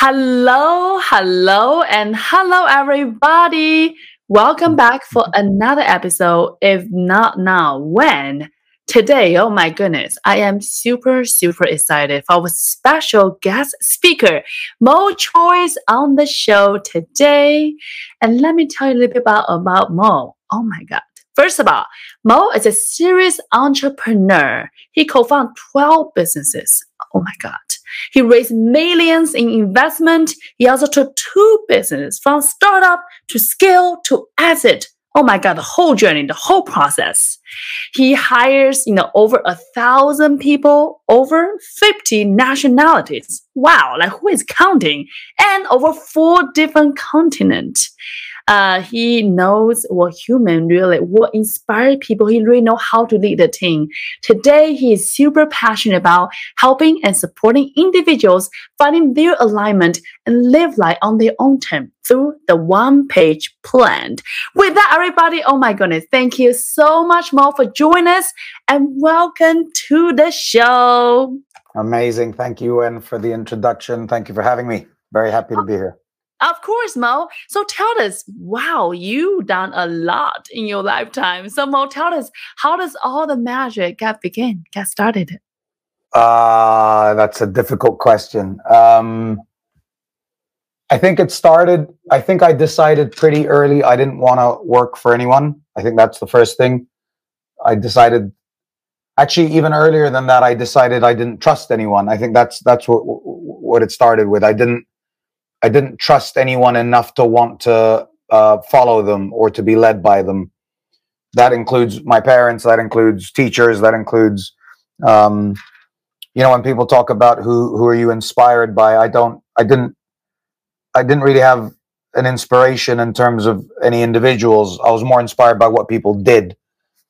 Hello, hello, and hello, everybody. Welcome back for another episode. If not now, when? Today, oh my goodness, I am super, super excited for our special guest speaker, Mo Choice, on the show today. And let me tell you a little bit about, about Mo. Oh my God. First of all, Mo is a serious entrepreneur. He co-founded 12 businesses. Oh my God. He raised millions in investment. He also took two businesses from startup to scale to exit. Oh my god the whole journey the whole process. He hires you know over a thousand people over 50 nationalities. Wow like who is counting? And over four different continents uh, he knows what human really, what inspire people. He really know how to lead the team. Today, he is super passionate about helping and supporting individuals finding their alignment and live life on their own terms through the one page plan. With that, everybody, oh my goodness, thank you so much Mo for joining us and welcome to the show. Amazing. Thank you, and for the introduction. Thank you for having me. Very happy to be here. Of course, Mo. So tell us, wow, you done a lot in your lifetime. So Mo, tell us, how does all the magic get begin, get started? Uh, that's a difficult question. Um, I think it started, I think I decided pretty early I didn't want to work for anyone. I think that's the first thing. I decided actually even earlier than that I decided I didn't trust anyone. I think that's that's what what it started with. I didn't I didn't trust anyone enough to want to uh, follow them or to be led by them. That includes my parents. That includes teachers. That includes, um, you know, when people talk about who who are you inspired by, I don't. I didn't. I didn't really have an inspiration in terms of any individuals. I was more inspired by what people did,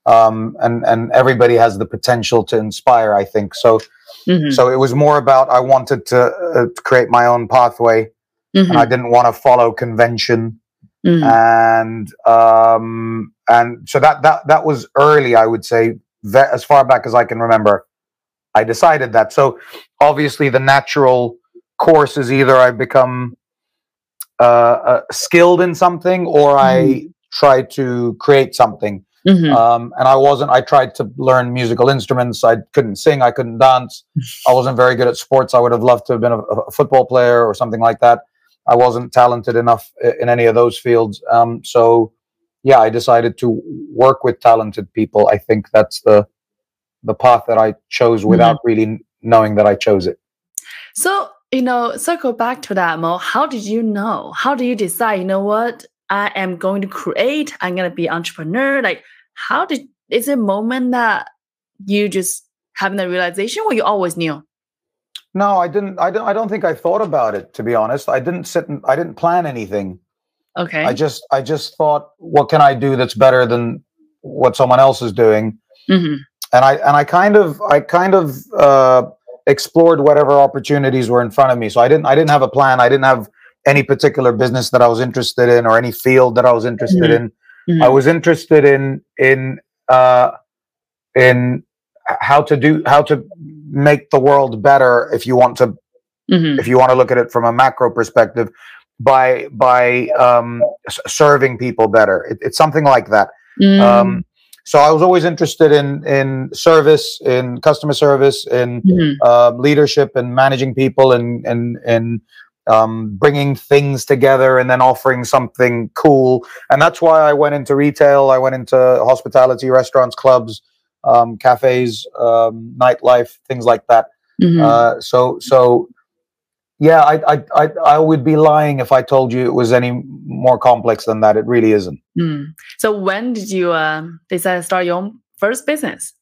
um, and and everybody has the potential to inspire. I think so. Mm-hmm. So it was more about I wanted to uh, create my own pathway mm-hmm. and I didn't want to follow convention. Mm-hmm. And um, and so that that that was early, I would say, as far back as I can remember. I decided that. So obviously, the natural course is either I become uh, uh, skilled in something or mm-hmm. I try to create something. Mm-hmm. Um, and I wasn't. I tried to learn musical instruments. I couldn't sing. I couldn't dance. I wasn't very good at sports. I would have loved to have been a, a football player or something like that. I wasn't talented enough in any of those fields. Um, so, yeah, I decided to work with talented people. I think that's the the path that I chose without mm-hmm. really knowing that I chose it. So, you know, circle back to that, Mo. How did you know? How do you decide? You know what? I am going to create. I'm going to be entrepreneur. Like, how did is it a moment that you just having the realization, or you always knew? No, I didn't. I don't. I don't think I thought about it. To be honest, I didn't sit and I didn't plan anything. Okay. I just I just thought, what can I do that's better than what someone else is doing? Mm-hmm. And I and I kind of I kind of uh, explored whatever opportunities were in front of me. So I didn't I didn't have a plan. I didn't have any particular business that I was interested in or any field that I was interested mm-hmm. in. Mm-hmm. I was interested in in uh, in how to do how to make the world better if you want to mm-hmm. if you want to look at it from a macro perspective by by um, serving people better it, it's something like that mm. um, so i was always interested in in service in customer service in mm-hmm. uh, leadership and managing people and and and um, bringing things together and then offering something cool and that's why i went into retail i went into hospitality restaurants clubs um, cafes, um, nightlife, things like that. Mm-hmm. Uh, so, so yeah, I, I, I, I would be lying if I told you it was any more complex than that. It really isn't. Mm. So, when did you uh, decide to start your own first business?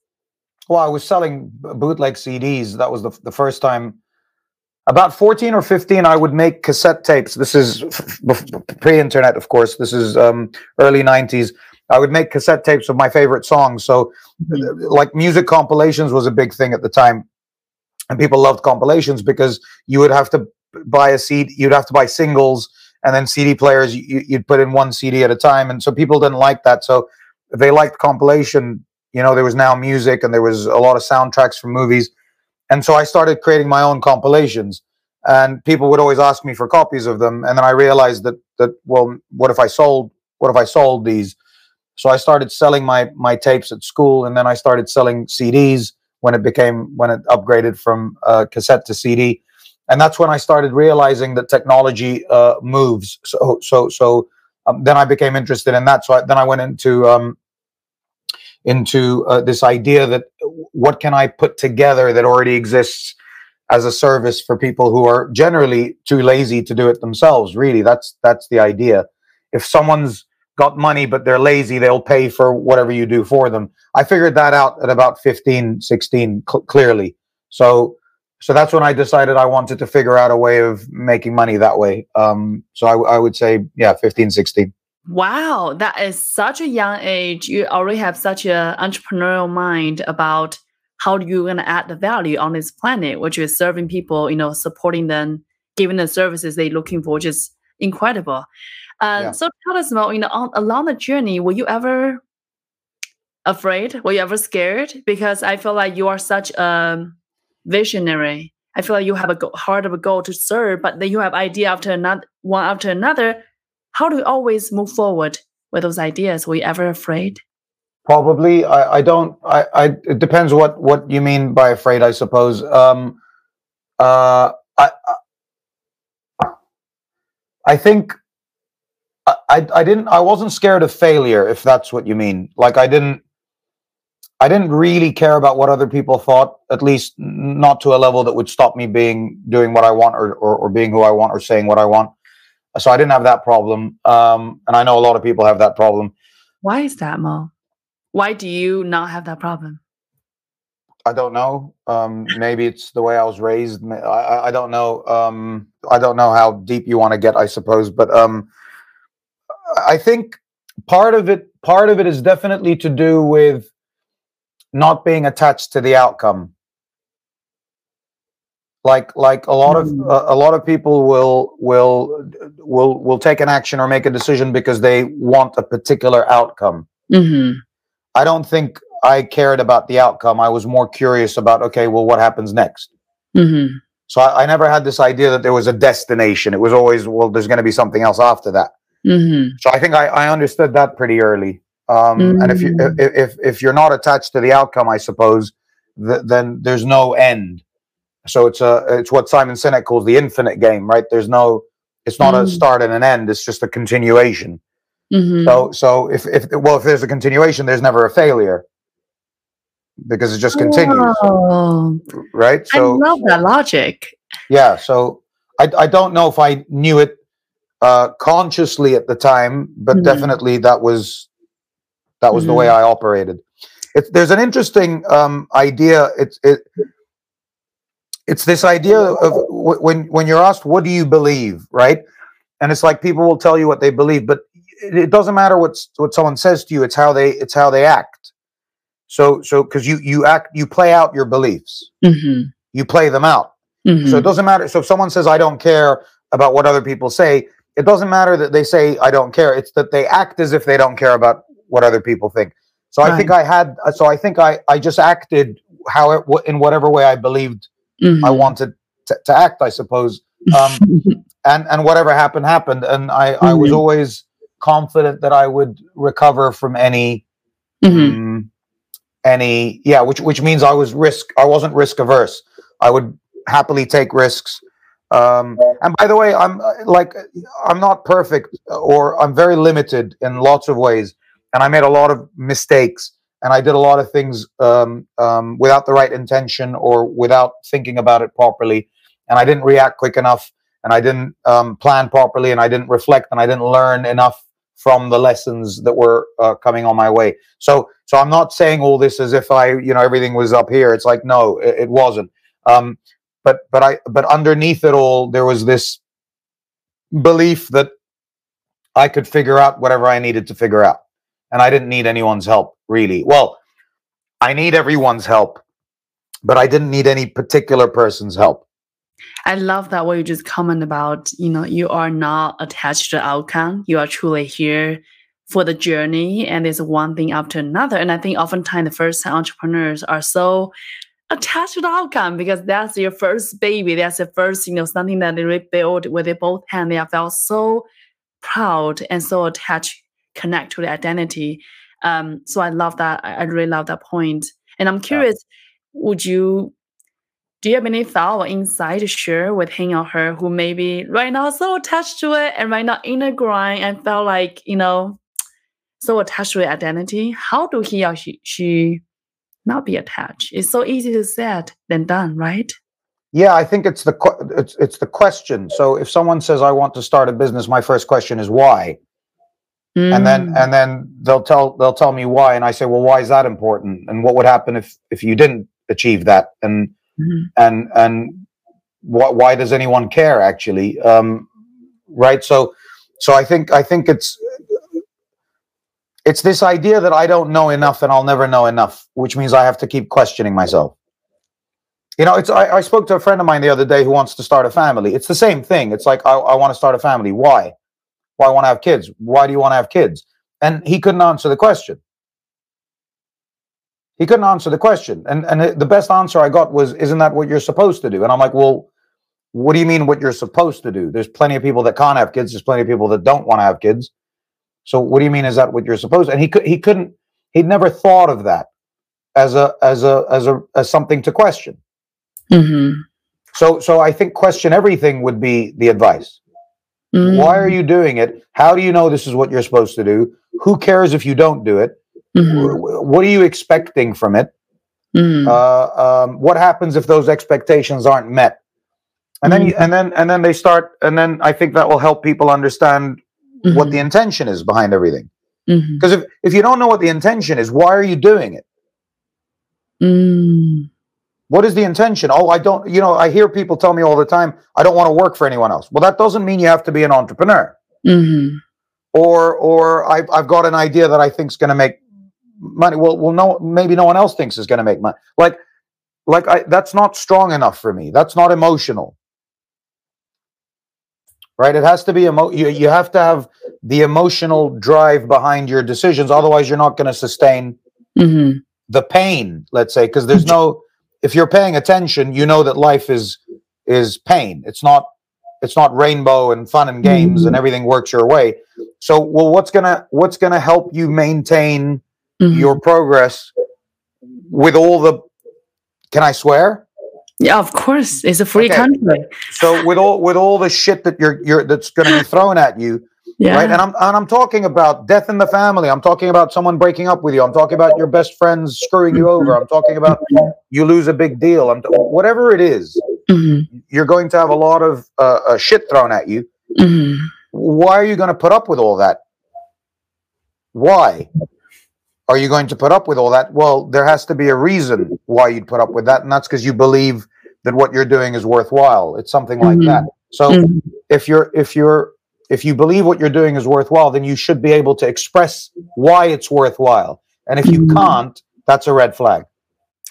Well, I was selling bootleg CDs. That was the, the first time. About 14 or 15, I would make cassette tapes. This is pre internet, of course. This is um, early 90s. I would make cassette tapes of my favorite songs. So, mm-hmm. like music compilations was a big thing at the time, and people loved compilations because you would have to buy a CD, you'd have to buy singles, and then CD players. You, you'd put in one CD at a time, and so people didn't like that. So they liked compilation. You know, there was now music, and there was a lot of soundtracks from movies, and so I started creating my own compilations. and people would always ask me for copies of them and then i realized that that well what if i sold what if i sold these so i started selling my my tapes at school and then i started selling cds when it became when it upgraded from uh, cassette to cd and that's when i started realizing that technology uh, moves. So so so um, then i became interested in that. So I, then i went into um, into uh, this idea that what can i put together that already exists as a service for people who are generally too lazy to do it themselves really. That's that's the idea. If someone's got money but they're lazy they'll pay for whatever you do for them. I figured that out at about 15 16 cl- clearly. So so that's when i decided i wanted to figure out a way of making money that way. Um so i, I would say yeah 15 16 wow that is such a young age. You already have such a entrepreneurial mind about how you're going to add the value on this planet, which is serving people, you know, supporting them, giving the services they're looking for, is incredible. Uh, yeah. So tell us about, you know, on, along the journey, were you ever afraid? Were you ever scared? Because I feel like you are such a visionary. I feel like you have a go- heart of a goal to serve, but then you have idea after another, one after another. How do you always move forward with those ideas? Were you ever afraid? Probably, I, I don't. I, I. It depends what what you mean by afraid. I suppose. Um, uh, I, I think I, I didn't. I wasn't scared of failure, if that's what you mean. Like I didn't. I didn't really care about what other people thought, at least not to a level that would stop me being doing what I want or, or, or being who I want or saying what I want. So I didn't have that problem. Um, and I know a lot of people have that problem. Why is that, Mo? Why do you not have that problem? I don't know. Um, maybe it's the way I was raised. I, I don't know. Um, I don't know how deep you want to get, I suppose. But um, I think part of it, part of it is definitely to do with not being attached to the outcome. Like, like a lot of uh, a lot of people will will will will take an action or make a decision because they want a particular outcome. Mm-hmm. I don't think I cared about the outcome. I was more curious about, okay, well, what happens next? Mm-hmm. So I, I, never had this idea that there was a destination. It was always, well, there's going to be something else after that. Mm-hmm. So I think I, I, understood that pretty early. Um, mm-hmm. And if you mm. if, if if you're not attached to the outcome, I suppose, th- then there's no end. So it's a it's what Simon Sinek calls the infinite game, right? There's no, it's not a mm. start and an end. It's just a continuation. Mm-hmm. So, so if, if well, if there's a continuation, there's never a failure because it just continues, oh, right? So, I love that logic. Yeah. So I, I don't know if I knew it uh, consciously at the time, but mm-hmm. definitely that was that was mm-hmm. the way mm-hmm. I operated. It, there's an interesting um, idea. It's it. It's this idea of w- when when you're asked, "What do you believe?" Right, and it's like people will tell you what they believe, but it doesn't matter what what someone says to you it's how they it's how they act so so because you you act you play out your beliefs mm-hmm. you play them out mm-hmm. so it doesn't matter so if someone says i don't care about what other people say it doesn't matter that they say i don't care it's that they act as if they don't care about what other people think so right. i think i had so i think i i just acted how it, in whatever way i believed mm-hmm. i wanted to, to, act i suppose um and and whatever happened happened and i i was mm-hmm. always confident that I would recover from any mm-hmm. um, any yeah, which which means I was risk I wasn't risk averse. I would happily take risks. Um, and by the way, I'm uh, like I'm not perfect or I'm very limited in lots of ways, and I made a lot of mistakes and I did a lot of things um, um, without the right intention or without thinking about it properly, and I didn't react quick enough, and I didn't um, plan properly, and I didn't reflect, and I didn't learn enough from the lessons that were uh, coming on my way. So, so I'm not saying all this as if I, you know, everything was up here. It's like no, it, it wasn't. Um, but but I but underneath it all, there was this belief that I could figure out whatever I needed to figure out, and I didn't need anyone's help really. Well, I need everyone's help, but I didn't need any particular person's help. I love that what you just comment about, you know, you are not attached to outcome. You are truly here for the journey and it's one thing after another. And I think oftentimes the first entrepreneurs are so attached to the outcome because that's your first baby. That's the first, you know, something that they rebuild with their both hands. They felt so proud and so attached, connect to the identity. Um, so I love that. I, I really love that point. And I'm curious, yeah. would you do you have any thought or insight to share with him or her who maybe right now so attached to it and right now in the grind and felt like, you know, so attached to the identity? How do he or she, she not be attached. It's so easy to said than done, right? Yeah, I think it's the it's it's the question. So if someone says I want to start a business, my first question is why, mm. and then mm. and then they'll tell they'll tell me why, and I say, well, why is that important? And what would happen if if you didn't achieve that? And mm. and and what why does anyone care actually? Um, right. So so I think I think it's it's this idea that I don't know enough and I'll never know enough, which means I have to keep questioning myself. You know, it's I, I spoke to a friend of mine the other day who wants to start a family. It's the same thing. It's like I, I want to start a family. Why? Why want to have kids? Why do you want to have kids? And he couldn't answer the question. He couldn't answer the question. And and the best answer I got was, "Isn't that what you're supposed to do?" And I'm like, "Well, what do you mean what you're supposed to do? There's plenty of people that can't have kids. There's plenty of people that don't want to have kids. So what do you mean? Is that what you're supposed? And he could he couldn't he'd never thought of that as a as a as a as something to question. Mm-hmm. So so I think question everything would be the advice. Mm-hmm. Why are you doing it? How do you know this is what you're supposed to do? Who cares if you don't do it? Mm-hmm. What are you expecting from it? Mm-hmm. Uh, um, what happens if those expectations aren't met? And then, you, mm-hmm. and then, and then they start, and then I think that will help people understand mm-hmm. what the intention is behind everything. Because mm-hmm. if, if you don't know what the intention is, why are you doing it? Mm. What is the intention? Oh, I don't, you know, I hear people tell me all the time, I don't want to work for anyone else. Well, that doesn't mean you have to be an entrepreneur. Mm-hmm. Or, or I've, I've got an idea that I think is going to make money. Well, well, no, maybe no one else thinks is going to make money. Like, like I, that's not strong enough for me. That's not emotional right? It has to be emo- you, you have to have the emotional drive behind your decisions. Otherwise, you're not going to sustain mm-hmm. the pain. Let's say because there's no if you're paying attention, you know that life is is pain. It's not it's not rainbow and fun and games mm-hmm. and everything works your way. So, well, what's gonna what's gonna help you maintain mm-hmm. your progress with all the? Can I swear? Yeah, of course. It's a free okay. country. So with all with all the shit that you're you're that's going to be thrown at you, yeah. right? And I'm and I'm talking about death in the family. I'm talking about someone breaking up with you. I'm talking about your best friends screwing you over. I'm talking about you lose a big deal. I'm t- whatever it is, mm-hmm. You're going to have a lot of uh, uh, shit thrown at you. Mm-hmm. Why are you going to put up with all that? Why? Are you going to put up with all that? Well, there has to be a reason why you'd put up with that, and that's because you believe that what you're doing is worthwhile. It's something like mm-hmm. that. So mm-hmm. if you're if you're if you believe what you're doing is worthwhile, then you should be able to express why it's worthwhile. And if you mm-hmm. can't, that's a red flag.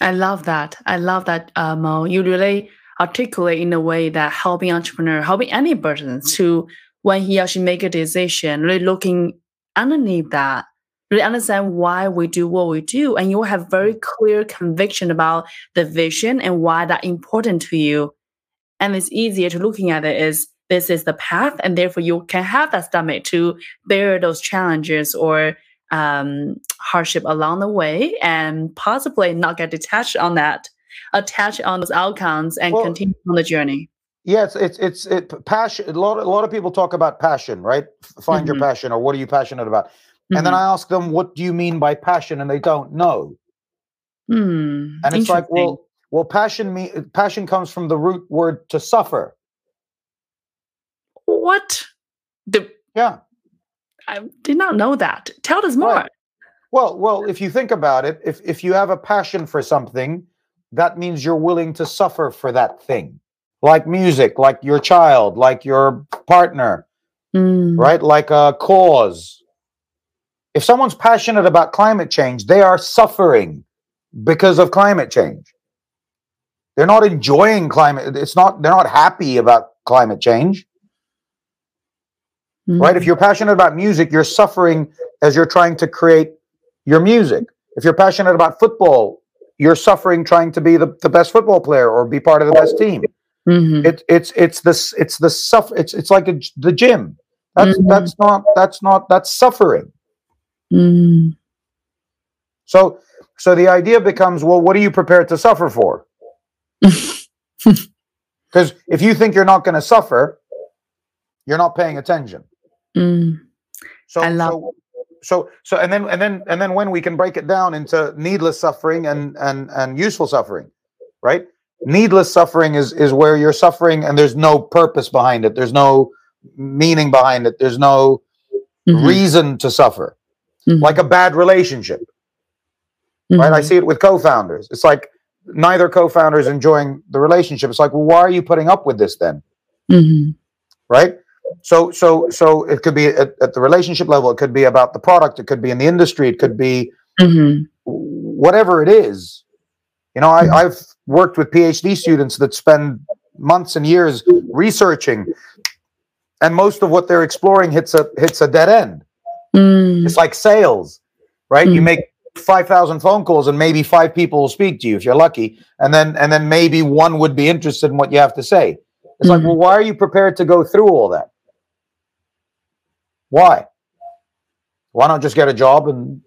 I love that. I love that, uh, Mo. You really articulate in a way that helping entrepreneur, helping any person to when he or she make a decision, really looking underneath that really understand why we do what we do and you will have very mm. clear conviction about the vision and why that important to you and it's easier to looking at it is this is the path and therefore you can have that stomach to bear those challenges or um, hardship along the way and possibly not get detached on that attach on those outcomes and well, continue on the journey Yes, it's it's it's it, passion a lot, a lot of people talk about passion right find mm-hmm. your passion or what are you passionate about Mm-hmm. And then mm-hmm. I ask them, what do you mean by passion? And they don't know. Mm, and it's like, well, well, passion me passion comes from the root word to suffer. What? The yeah. I did not know that. Tell us more. Right. Well, well, if you think about it, if if you have a passion for something, that means you're willing to suffer for that thing. Like music, like your child, like your partner, mm. right? Like a cause, if someone's passionate about climate change, they are suffering because of climate change. They're not enjoying climate. It's not, they're not happy about climate change. Mm-hmm. Right? If you're passionate about music, you're suffering as you're trying to create your music. If you're passionate about football, you're suffering trying to be the, the best football player or be part of the best team. Mhm. It, it's it's this it's the suffer it's it's like a, the gym. That's Mhm. that's not that's not that's suffering. Mm. So so the idea becomes well, what are you prepared to suffer for? Because if you think you're not going to suffer, you're not paying attention. Mm. So I love so so so and then and then and then when we can break it down into needless suffering and and and useful suffering, right? Needless suffering is is where you're suffering and there's no purpose behind it. There's no meaning behind it. There's no Mhm. reason to suffer. Mhm. Like a bad relationship, right? I Mhm. see it with co-founders. It's like neither co-founder is enjoying the relationship. It's like, well, why are you putting up with this then? Mhm. right so so so it could be at, at the relationship level it could be about the product it could be in the industry it could be Mhm. whatever it is you know I, i've worked with phd students that spend months and years researching and most of what they're exploring hits a hits a dead end Mm. it's like sales right you Mm. make 5000 phone calls and maybe five people will speak to you if you're lucky and then and then maybe one would be interested in what you have to say it's like Mhm. well why are you prepared to go through all that why why not just get a job and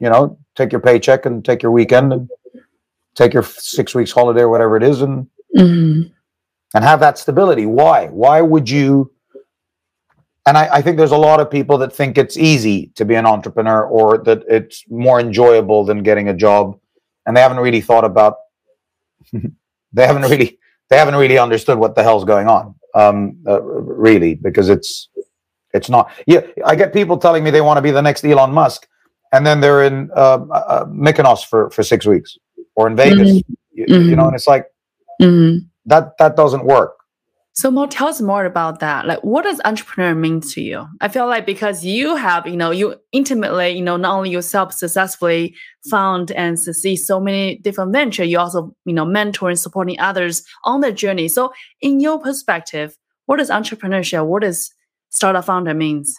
you know take your paycheck and take your weekend and take your six weeks holiday or whatever it is and Mhm. and have that stability. Why? Why would you? And I, I think there's a lot of people that think it's easy to be an entrepreneur or that it's more enjoyable than getting a job, and they haven't really thought about. they haven't really they haven't really understood what the hell's going on. Um, uh, really, because it's it's not. Yeah, I get people telling me they want to be the next Elon Musk, and then they're in uh, uh, Mykonos for for six weeks or in Vegas. Mhm. You, you know, Mhm. and it's like Mhm. that that doesn't work. So Mo tell us more about that. Like what does entrepreneur mean to you? I feel like because you have, you know, you intimately, you know, not only yourself successfully found and succeed so many different venture, you also, you know, mentor and supporting others on their journey. So in your perspective, what is entrepreneurship? What does startup founder means?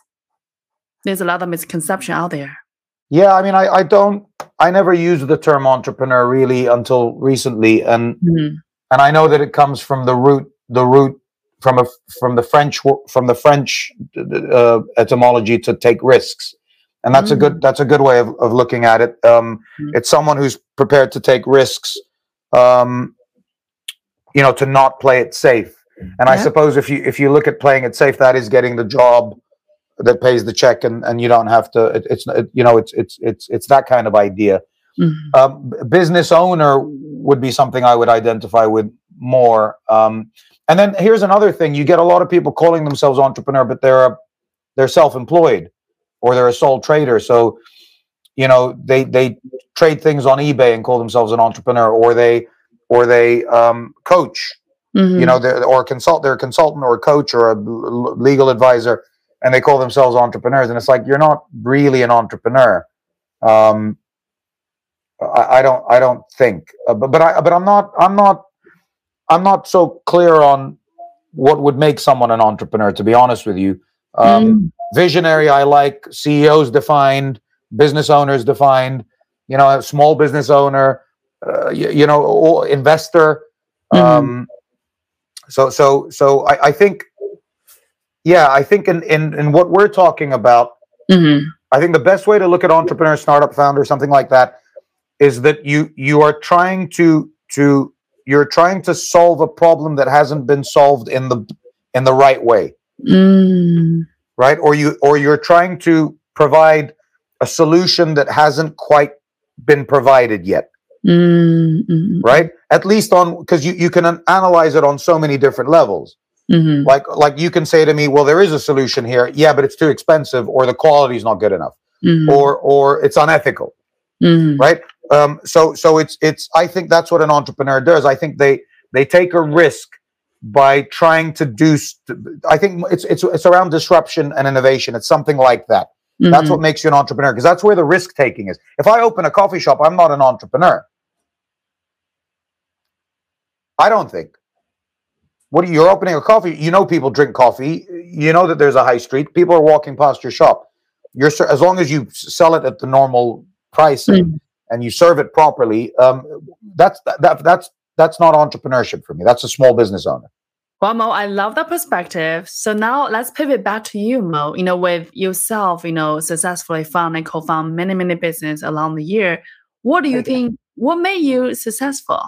There's a lot of misconception out there. Yeah, I mean, I, I don't, I never used the term entrepreneur really until recently, and Mhm. and I know that it comes from the root, the root from a from the French from the French uh, etymology to take risks, and that's a good that's a good way of, of looking at it. Um, Mm. It's someone who's prepared to take risks, um, you know, to not play it safe. And I suppose if you if you look at playing it safe, that is getting the job that pays the check, and and you don't have to. It, it's it, you know it's it's it's it's that kind of idea. Mhm. Um, business owner would be something I would identify with more. Um, and then here's another thing: you get a lot of people calling themselves entrepreneur, but they're a, they're self-employed or they're a sole trader. So you know they they trade things on eBay and call themselves an entrepreneur, or they or they um, coach you Mhm. know, or consult, they're a consultant or a coach or a l- legal advisor, and they call themselves entrepreneurs. And it's like you're not really an entrepreneur. Um, I, I don't, I don't think, uh, but but I, but I'm not, I'm not, I'm not so clear on what would make someone an entrepreneur. To be honest with you, um, Mm. visionary I like, CEOs defined, business owners defined. You know, a small business owner, uh, you, you know, or investor. Mhm. Um, so so so I, I think, yeah, I think in, in in what we're talking about, Mhm. I think the best way to look at entrepreneur, startup founder, something like that, is that you you are trying to to you're trying to solve a problem that hasn't been solved in the in the right way Mm. right or you or you're trying to provide a solution that hasn't quite been provided yet Mm. Mm. right at least on because you, you can an- analyze it on so many different levels Mhm. like like you can say to me well there is a solution here yeah but it's too expensive or the quality is not good enough Mhm. or or it's unethical Mhm. right um so so it's it's i think that's what an entrepreneur does i think they they take a risk by trying to do st- i think it's it's it's around disruption and innovation it's something like that That's Mhm. what makes you an entrepreneur because that's where the risk taking is. If I open a coffee shop, I'm not an entrepreneur. I don't think. What are you- you're opening a coffee? You know people drink coffee. You know that there's a high street. People are walking past your shop. You're as long as you sell it at the normal price, Mm. And you serve it properly, um, that's that, that that's that's not entrepreneurship for me. That's a small business owner. Well, Mo, I love that perspective. So now let's pivot back to you, Mo. You know, with yourself, you know, successfully found and co-found many, many business along the year. What do you think? What made you successful?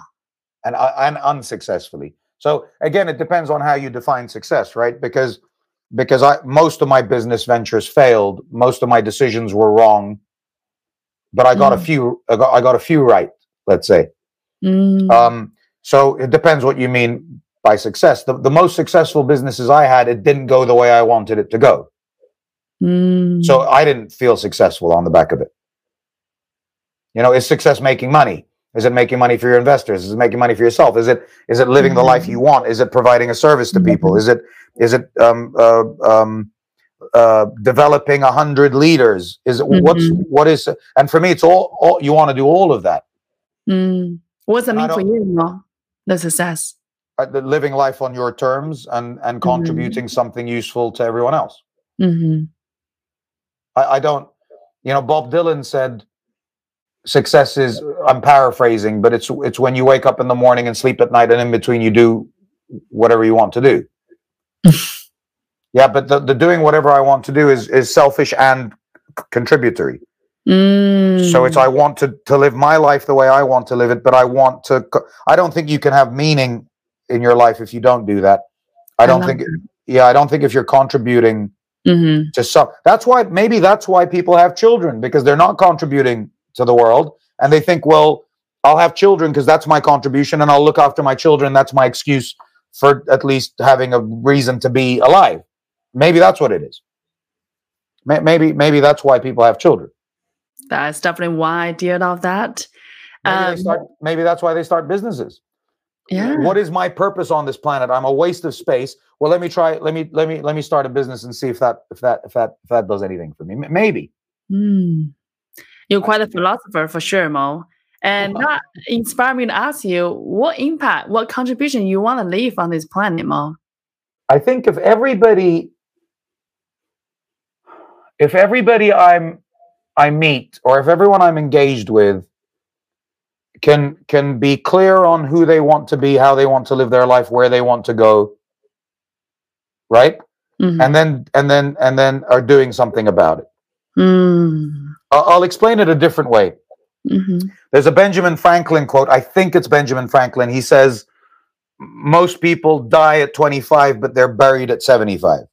And and unsuccessfully. So again, it depends on how you define success, right? Because because I most of my business ventures failed. Most of my decisions were wrong, but I got mm. a few. I got, I got a few right. Let's say. Mm. Um, so it depends what you mean by success. The, the most successful businesses I had, it didn't go the way I wanted it to go. Mm. So I didn't feel successful on the back of it. You know, is success making money? Is it making money for your investors? Is it making money for yourself? Is it is it living mm-hmm. the life mm-hmm. you want? Is it providing a service to people? Mm-hmm. Is it is it um, uh, um, uh, developing a hundred leaders? Is mm-hmm. what's what is? And for me, it's all, all you want to do all of that. Mm. What does that mean for you? No? The success. Uh, the living life on your terms and and mm-hmm. contributing something useful to everyone else. Mm-hmm. I, I don't. You know, Bob Dylan said success is i'm paraphrasing but it's it's when you wake up in the morning and sleep at night and in between you do whatever you want to do yeah but the, the doing whatever i want to do is is selfish and c- contributory mm. so it's i want to to live my life the way i want to live it but i want to i don't think you can have meaning in your life if you don't do that i don't I think that. yeah i don't think if you're contributing mm-hmm. to some that's why maybe that's why people have children because they're not contributing to the world and they think well i'll have children because that's my contribution and i'll look after my children that's my excuse for at least having a reason to be alive maybe that's what it is. Maybe maybe that's why people have children. That's definitely why i did of that. Maybe, um, start, maybe that's why they start businesses. Yeah. What is my purpose on this planet? I'm a waste of space. Well let me try let me let me let me start a business and see if that if that if that if that does anything for me. Maybe. Mm. You're quite a philosopher for sure, Mo. And that inspired me to ask you what impact, what contribution you want to leave on this planet, Mo. I think if everybody, if everybody I'm I meet, or if everyone I'm engaged with can can be clear on who they want to be, how they want to live their life, where they want to go, right? Mm-hmm. And then and then and then are doing something about it. Mm. I'll explain it a different way. Mm-hmm. There's a Benjamin Franklin quote. I think it's Benjamin Franklin. He says, Most people die at 25, but they're buried at 75.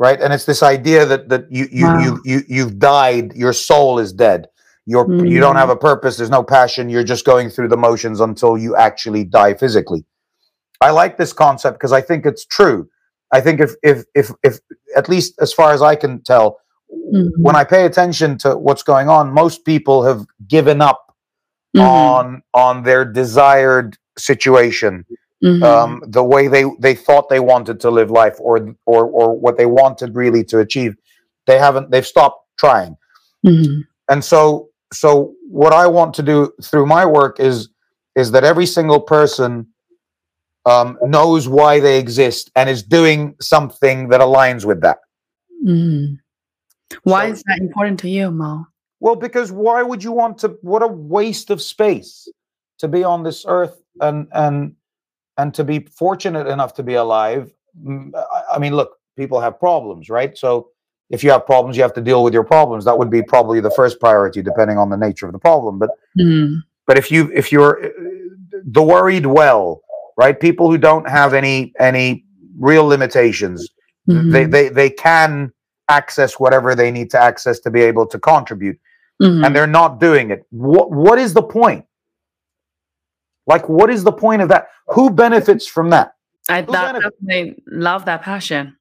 Right? And it's this idea that that you you wow. you you you've died, your soul is dead. You're mm-hmm. you don't have a purpose, there's no passion, you're just going through the motions until you actually die physically. I like this concept because I think it's true. I think if if if if at least as far as I can tell, mm-hmm. when I pay attention to what's going on, most people have given up mm-hmm. on on their desired situation, mm-hmm. um, the way they they thought they wanted to live life, or or or what they wanted really to achieve. They haven't. They've stopped trying, mm-hmm. and so so what I want to do through my work is is that every single person um, knows why they exist and is doing something that aligns with that. Mm. Why so, is that important to you, Mo? Well, because why would you want to? What a waste of space to be on this earth and and and to be fortunate enough to be alive. I mean, look, people have problems, right? So if you have problems, you have to deal with your problems. That would be probably the first priority, depending on the nature of the problem. But mm. but if you if you're uh, the worried well, right? People who don't have any any real limitations, mm-hmm. they they they can access whatever they need to access to be able to contribute mm-hmm. and they're not doing it what what is the point like what is the point of that? Who benefits from that? I definitely love that passion.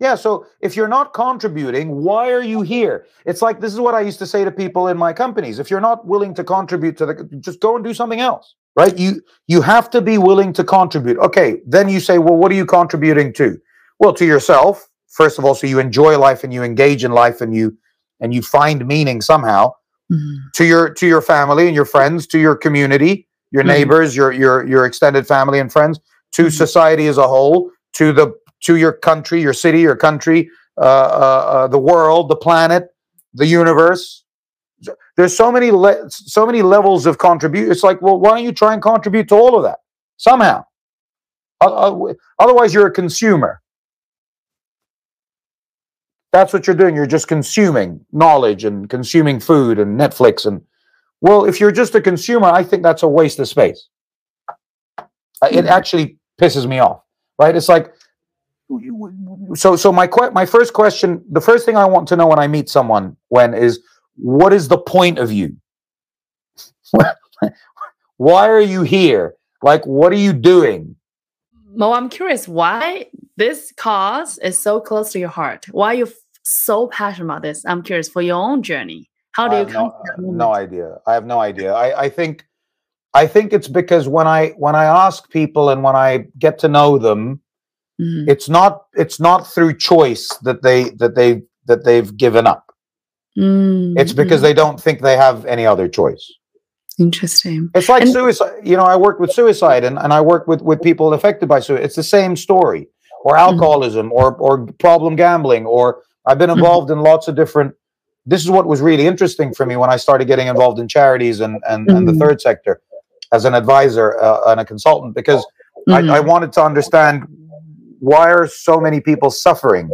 Yeah so if you're not contributing why are you here? It's like this is what i used to say to people in my companies. If you're not willing to contribute to the just go and do something else right? You you have to be willing to contribute. Okay then you say well what are you contributing to? Well to yourself. First of all so you enjoy life and you engage in life and you and you find meaning somehow. Mm-hmm. to your to your family and your friends to your community your mm-hmm. neighbors your your your extended family and friends to mm-hmm. society as a whole to the to your country your city your country uh, uh, uh, the world the planet the universe there's so many le- so many levels of contribute. It's like, well, why don't you try and contribute to all of that somehow? Otherwise, you're a consumer. That's what you're doing. You're just consuming knowledge and consuming food and Netflix. And well, if you're just a consumer, I think that's a waste of space. It hmm. actually pisses me off, right? It's like, so so my my first question, the first thing I want to know when I meet someone when is what is the point of you? Why are you here? Like, what are you doing? Mo, I'm curious why this cause is so close to your heart. Why are you so passionate about this? I'm curious for your own journey. How do you come? No, no, idea. I have no idea. I, I think, I think it's because when I when I ask people and when I get to know them, mm-hmm. it's not it's not through choice that they that they that they've given up. Mm-hmm. It's because they don't think they have any other choice. Interesting. It's like and, suicide. You know, I work with suicide and, and I work with, with people affected by suicide. It's the same story. Or mm-hmm. alcoholism mm-hmm. or or problem gambling or I've been mm-hmm. involved mm-hmm. in lots of different this is what was really interesting for me when I started getting involved in charities and and, mm-hmm. and the mm-hmm. third sector as an advisor uh, and a consultant because I, I wanted to understand why are so many people suffering.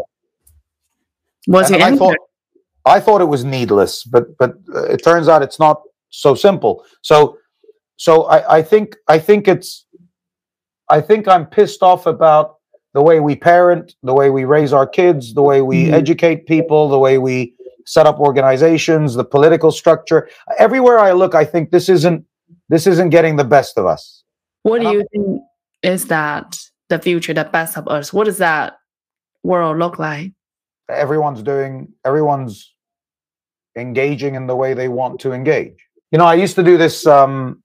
Was and, I thought I thought it was needless, but but it turns out it's not so simple. So so I, I think I think it's I think I'm pissed off about the way we parent, the way we raise our kids, the way we mm-hmm. educate people, the way we set up organizations, the political structure. Everywhere I look, I think this isn't this isn't getting the best of us. What and do you I'm, think is that the future, the best of us? What does that world look like? Everyone's doing everyone's engaging in the way they want to engage. You know, I used to do this um,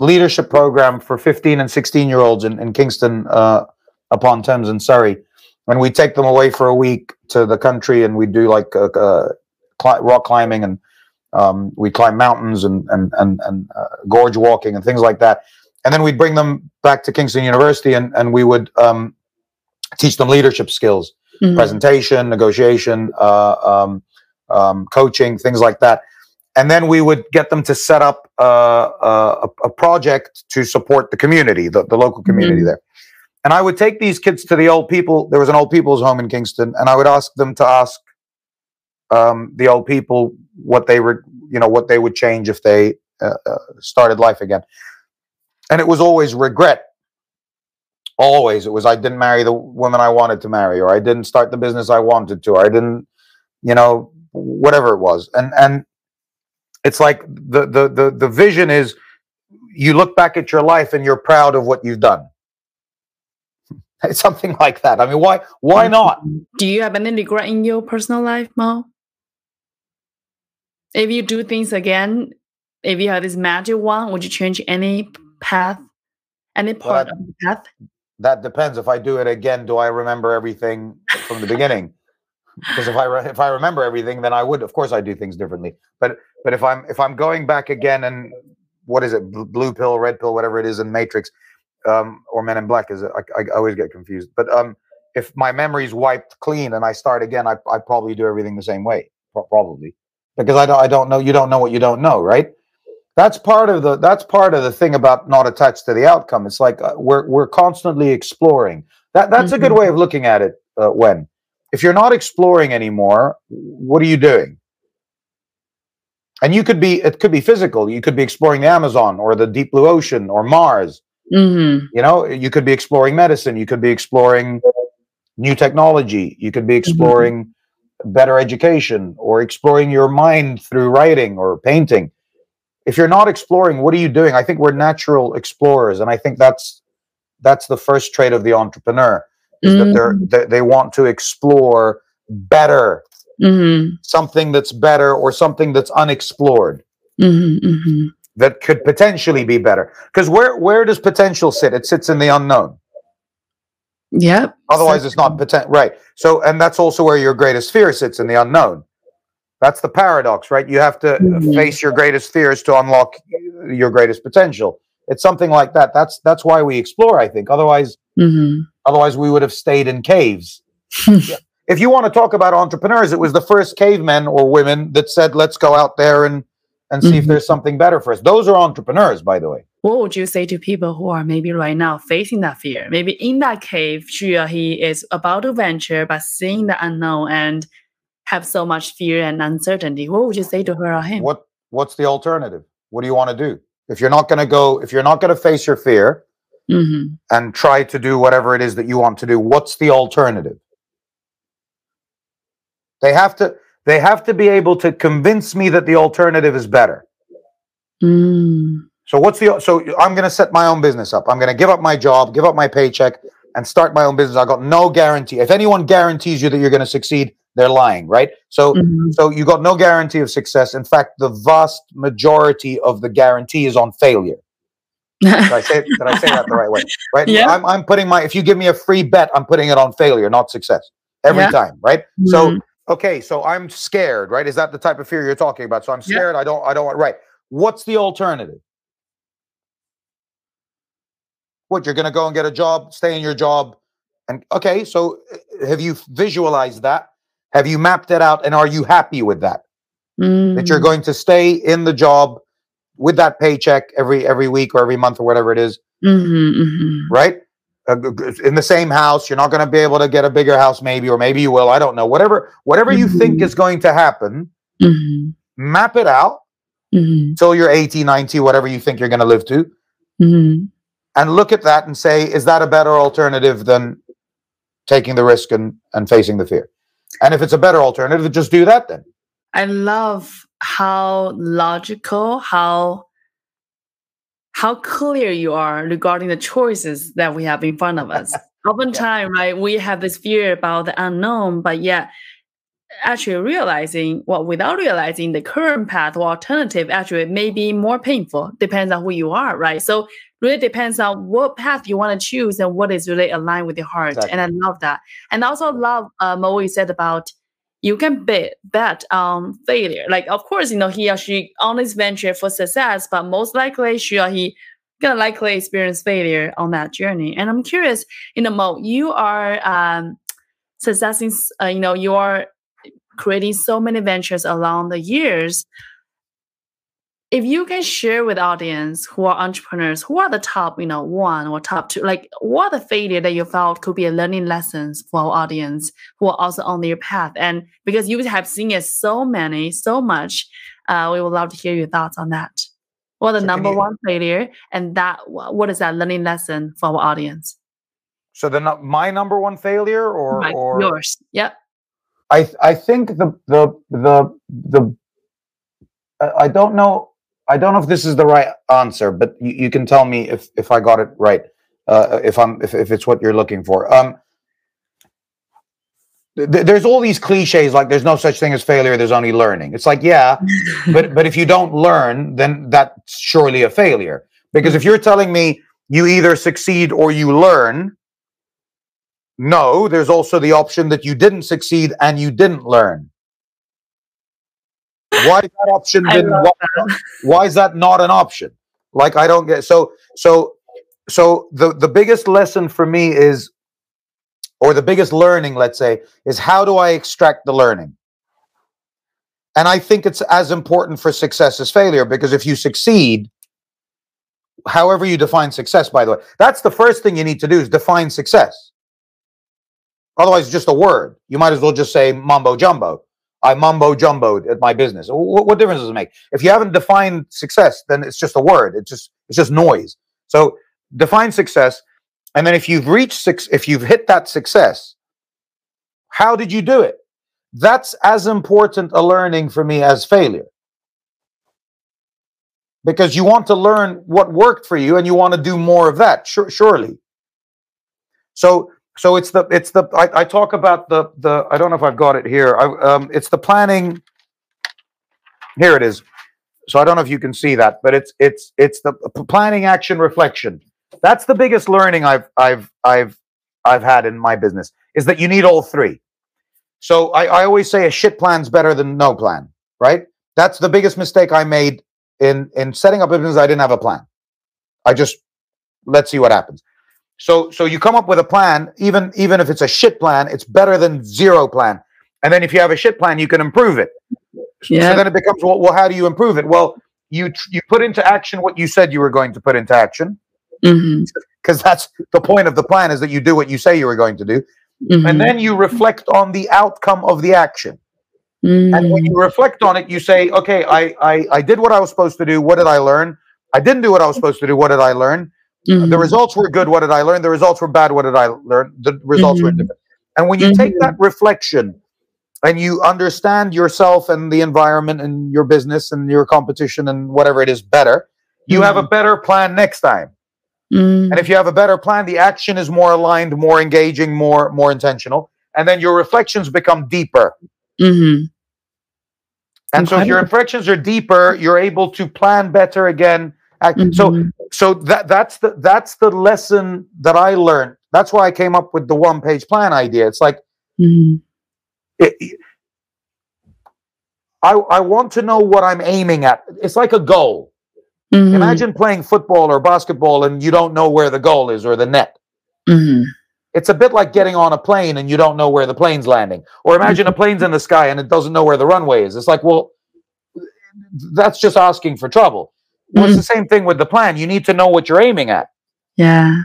leadership program for 15 and 16 year olds in, in Kingston uh, upon Thames in Surrey. And we take them away for a week to the country and we do like uh, uh, cl- rock climbing and um, we climb mountains and, and, and, and uh, gorge walking and things like that. And then we'd bring them back to Kingston University and, and we would um, teach them leadership skills, mm-hmm. presentation, negotiation, uh, um, um, coaching, things like that and then we would get them to set up uh, uh, a, a, project to support the community, the, the local community mm-hmm. there. And I would take these kids to the old people. There was an old people's home in Kingston, and I would ask them to ask um, the old people what they were, you know, what they would change if they uh, uh, started life again. And it was always regret. Always, it was I didn't marry the woman I wanted to marry, or I didn't start the business I wanted to, or I didn't, you know, whatever it was. And and it's like the the the the vision is you look back at your life and you're proud of what you've done. It's something like that. I mean, why why not? Do you have any regret in your personal life, Mo? If you do things again, if you have this magic one, would you change any path, any part well, of the path? That depends. If I do it again, do I remember everything from the beginning? because if I re- if I remember everything, then I would, of course, I do things differently. But but if I'm if I'm going back again and what is it, blue pill, red pill, whatever it is in Matrix, um, or Men in Black, is it? I, I always get confused. But um, if my memory's wiped clean and I start again, I I probably do everything the same way, probably because I don't I don't know. You don't know what you don't know, right? That's part of the that's part of the thing about not attached to the outcome. It's like uh, we're we're constantly exploring. That that's mm-hmm. a good mm-hmm. way of looking at it. Uh, when if you're not exploring anymore, what are you doing? And you could be, it could be physical. You could be exploring the Amazon or the deep blue ocean or Mars. Mm-hmm. You know, you could be exploring medicine. You could be exploring new technology. You could be mm-hmm. exploring mm-hmm. better education or exploring your mind through writing or painting. If you're not exploring, what are you doing? I think we're natural explorers. And I think that's, that's the first trait of the entrepreneur is mm-hmm. that they're mm. they, they want to explore better mm-hmm. something that's better or something that's unexplored mm-hmm, mm-hmm. That could potentially be better. Because where where does potential sit? It sits in the unknown. Yep. Otherwise it's not potential right. So and that's also where your greatest fear sits in the unknown. That's the paradox right? You have to mm-hmm. face your greatest fears to unlock your greatest potential. It's something like that. That's that's why we explore i think. Otherwise mm-hmm. Otherwise, we would have stayed in caves. if you want to talk about entrepreneurs, it was the first cavemen or women that said, "Let's go out there and and see if Mhm. there's something better for us." Those are entrepreneurs, by the way. What would you say to people who are maybe right now facing that fear? Maybe in that cave, sure, he is about to venture, but seeing the unknown and have so much fear and uncertainty. What would you say to her or him? What what's the alternative? What do you want to do? If you're not going to go, if you're not going to face your fear hmm and try to do whatever it is that you want to do, what's the alternative? They have to they have to be able to convince me that the alternative is better. Mm. So what's the so I'm going to set my own business up. I'm going to give up my job, give up my paycheck and start my own business. I got no guarantee. If anyone guarantees you that you're going to succeed, they're lying, right? So Mhm. so you got no guarantee of success. In fact, the vast majority of the guarantee is on failure. Did I say did I say that the right way? Right? Yeah. I'm I'm putting my if you give me a free bet, I'm putting it on failure, not success. Every Yeah. time, right? So Mhm. Okay, so I'm scared, right? Is that the type of fear you're talking about? So I'm Yeah. scared, I don't I don't want right. What's the alternative? What you're gonna go and get a job, stay in your job, and okay, so uh, have you visualized that? Have you mapped it out and are you happy with that? That you're Mm. going to stay in the job with that paycheck every every week or every month or whatever it is, Mhm, mhm. right? Uh, in the same house, you're not going to be able to get a bigger house, maybe, or maybe you will. I don't know. Whatever, whatever you think Mhm. is going to happen, Mhm, map it out mhm, till you're 80, 90, whatever you think you're going to live to, mhm. and look at that and say, is that a better alternative than taking the risk and, and facing the fear? And if it's a better alternative, just do that then. I love how logical, how how clear you are regarding the choices that we have in front of us. Oftentimes, right, we have this fear about the unknown, but yet actually realizing well without realizing the current path or alternative actually may be more painful. Depends on who you are right? So really depends on what path you want to choose and what is really aligned with your heart and i love that. And I also love um, what we said about you can bet bet on failure. Like of course you know he or she on this venture for success but most likely she or he gonna likely experience failure on that journey. And i'm curious you know Mo you are um successing uh, you know you are creating so many ventures along the years if you can share with audience who are entrepreneurs who are the top you know one or top two like what are the failure that you felt could be a learning lessons for our audience who are also on their path? And because you have seen it so many so much uh, we would love to hear your thoughts on that. What the So number you- one failure and that what is that learning lesson for our audience? So the my number one failure, or Right, or yours. Yep. I I think the the the the I don't know I don't know if this is the right answer, but you, you can tell me if if I got it right. Uh, if I'm if, if it's what you're looking for. Um, th- th- there's all these cliches like there's no such thing as failure. There's only learning. It's like yeah, but but if you don't learn, then that's surely a failure. Because if you're telling me you either succeed or you learn, no, there's also the option that you didn't succeed and you didn't learn. Why is that option I then love why, why is that not an option? Like I don't get so so so the the biggest lesson for me is or the biggest learning, let's say, is how do I extract the learning? And I think it's as important for success as failure because if you succeed, however you define success, by the way, that's the first thing you need to do is define success. Otherwise, it's just a word. You might as well just say mumbo jumbo. I mumbo jumboed at my business. What, what difference does it make? If you haven't defined success, then it's just a word. It's just it's just noise. So define success, and then if you've reached six, if you've hit that success, how did you do it? That's as important a learning for me as failure. Because you want to learn what worked for you and you want to do more of that, sure, surely. So so it's the it's the I, I talk about the the I don't know if I've got it here. I, um, it's the planning. Here it is. So I don't know if you can see that, but it's it's it's the planning, action, reflection. That's the biggest learning I've I've I've I've had in my business is that you need all three. So I, I always say a shit plan's better than no plan, right? That's the biggest mistake I made in in setting up a business. I didn't have a plan. I just let's see what happens. So so you come up with a plan, even even if it's a shit plan, it's better than zero plan. And then if you have a shit plan, you can improve it. Yeah. So then it becomes well, well, how do you improve it? Well, you tr- you put into action what you said you were going to put into action Mhm. because that's the point of the plan is that you do what you say you were going to do, Mhm. and then you reflect on the outcome of the action. And when you reflect on it, you say, okay, I, I I did what I was supposed to do. What did I learn? I didn't do what I was supposed to do. What did I learn? Mhm. The results were good. What did I learn? The results were bad. What did I learn? The results were Mhm. different. And when you take Mhm. that reflection and you understand yourself and the environment and your business and your competition and whatever it is better, you have a better plan next time. Mhm. And if you have a better plan, the action is more aligned, more engaging, more more intentional, and then your reflections become deeper. Mhm. And so if your reflections are deeper, you're able to plan better again. Act- So Mhm. so that that's the that's the lesson that I learned. That's why I came up with the one page plan idea. It's like Mhm. it, it- I I want to know what I'm aiming at. It's like a goal. Mhm. Imagine playing football or basketball and you don't know where the goal is or the net. Mhm. It's a bit like getting on a plane and you don't know where the plane's landing. Or imagine a plane's in the sky and it doesn't know where the runway is. It's like, well, that's just asking for trouble. Well, it's the same thing with the plan. You need to know what you're aiming at. Yeah.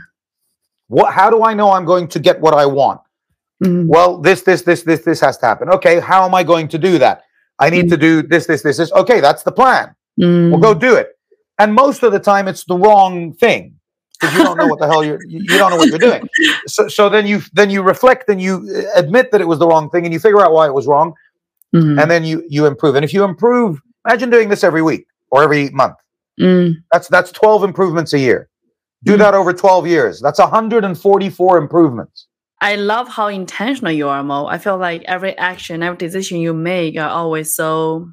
What how do I know I'm going to get what I want? Mhm. Well, this, this, this, this, this has to happen. Okay, how am I going to do that? I need to do this, this, this, this. Okay, that's the plan. Well, go do it. And most of the time, it's the wrong thing because you don't know what the hell you're. You don't know what you're doing. So, so then you then you reflect and you uh, admit that it was the wrong thing, and you figure out why it was wrong, Mhm. and then you you improve. And if you improve, imagine doing this every week or every month. Mm. That's that's twelve improvements a year. Do Mm. that over twelve years. That's hundred and forty-four improvements. I love how intentional you are, Mo. I feel like every action, every decision you make are always so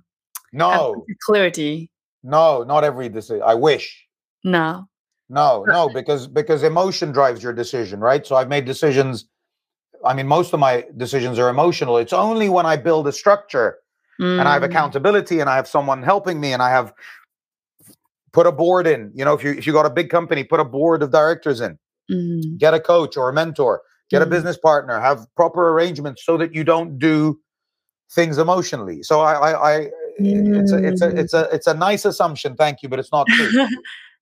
No, clarity. no, not every decision. I wish. No. No, no, because because emotion drives your decision, right? So I've made decisions. I mean, most of my decisions are emotional. It's only when I build a structure and I have Mm. accountability and I have someone helping me and I have put a board in. You know, if you if you got a big company, put a board of directors in, Mhm. get a coach or a mentor, get a Mhm. business partner, have proper arrangements so that you don't do things emotionally. So I I, I it's a it's a Mm. it's a it's a nice assumption, thank you, but it's not true.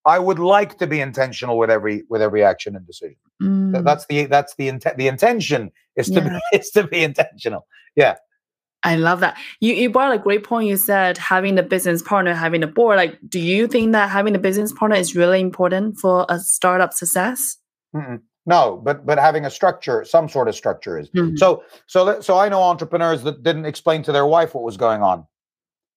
I would like to be intentional with every with every action and decision. Mm. That's the that's the intent. The intention is to Yeah. be, is to be intentional. Yeah. I love that. You you brought a great point. You said having a business partner, having a board. Like, do you think that having a business partner is really important for a startup success? Mm-mm. No, but but having a structure, some sort of structure is. Mhm. So so so I know entrepreneurs that didn't explain to their wife what was going on,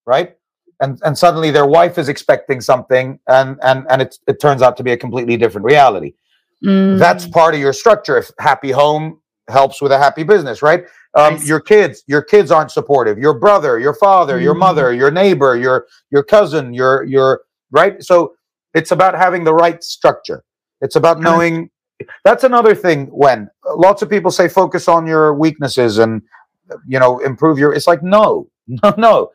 right? And and suddenly their wife is expecting something, and and and it it turns out to be a completely different reality. That's Mm. part of your structure. If happy home helps with a happy business, right? Um, your kids, your kids aren't supportive. Your brother, your father, your Mhm. mother, your neighbor, your your cousin, your your right. So it's about having the right structure. It's about knowing. That's another thing. When lots of people say focus on your weaknesses and you know improve your, it's like no, no, no.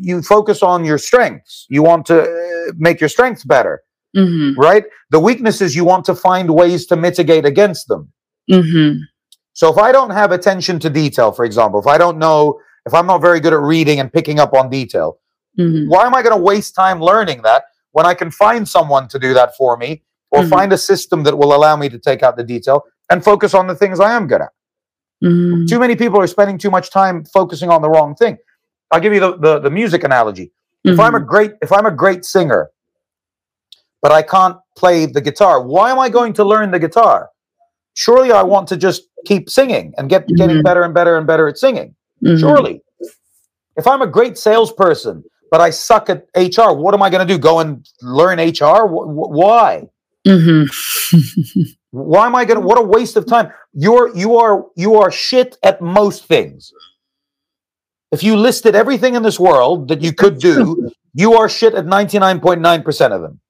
You focus on your strengths. You want to uh, make your strengths better, Mhm. right? The weaknesses you want to find ways to mitigate against them. Mhm. So if I don't have attention to detail, for example, if I don't know, if I'm not very good at reading and picking up on detail, Mhm. why am I going to waste time learning that when I can find someone to do that for me or Mhm. find a system that will allow me to take out the detail and focus on the things I am good at? Mhm. Too many people are spending too much time focusing on the wrong thing. I'll give you the, the, the music analogy. If I'm a Mhm. great if I'm a great singer, but I can't play the guitar, why am I going to learn the guitar? Surely I want to just keep singing and get getting Mhm. better and better and better at singing. Mhm. Surely. If I'm a great salesperson, but I suck at HR, what am I going to do? Go and learn HR? Wh- wh- why? Mhm. Why am I going to what a waste of time. You're you are you are shit at most things. If you listed everything in this world that you could do, you are shit at 99.9% of them.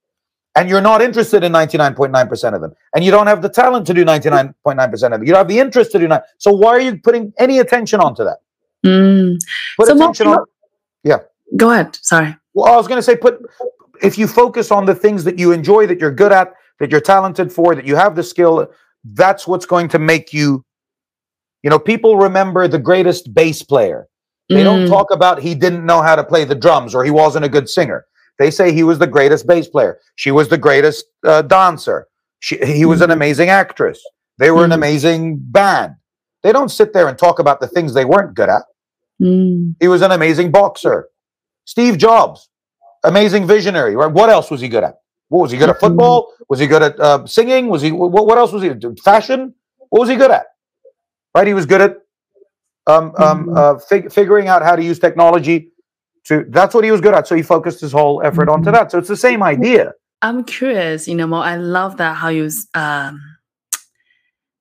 And you're not interested in 99.9% of them. And you don't have the talent to do 99.9% of them. You don't have the interest to do that. So why are you putting any attention onto that? Mm. Put So attention you on know- Go ahead. Sorry. Well, I was going to say, put if you focus on the things that you enjoy, that you're good at, that you're talented for, that you have the skill, that's what's going to make you you know people remember the greatest bass player they don't Mm. talk about he didn't know how to play the drums or he wasn't a good singer they say he was the greatest bass player. She was the greatest uh, dancer. She, he was an Mhm. amazing actress. They were an Mhm. amazing band. They don't sit there and talk about the things they weren't good at. Mm. he was an amazing boxer. Steve Jobs amazing visionary right? What else was he good at? What was he good at Mhm. football? Was he good at uh, singing? Was he what, what else was he fashion? What was he good at? Right? He was good at um, um, uh, fig- figuring out how to use technology to that's what he was good at so he focused his whole effort onto Mhm. that so it's the same idea I'm curious, you know, Mo, I love that how you um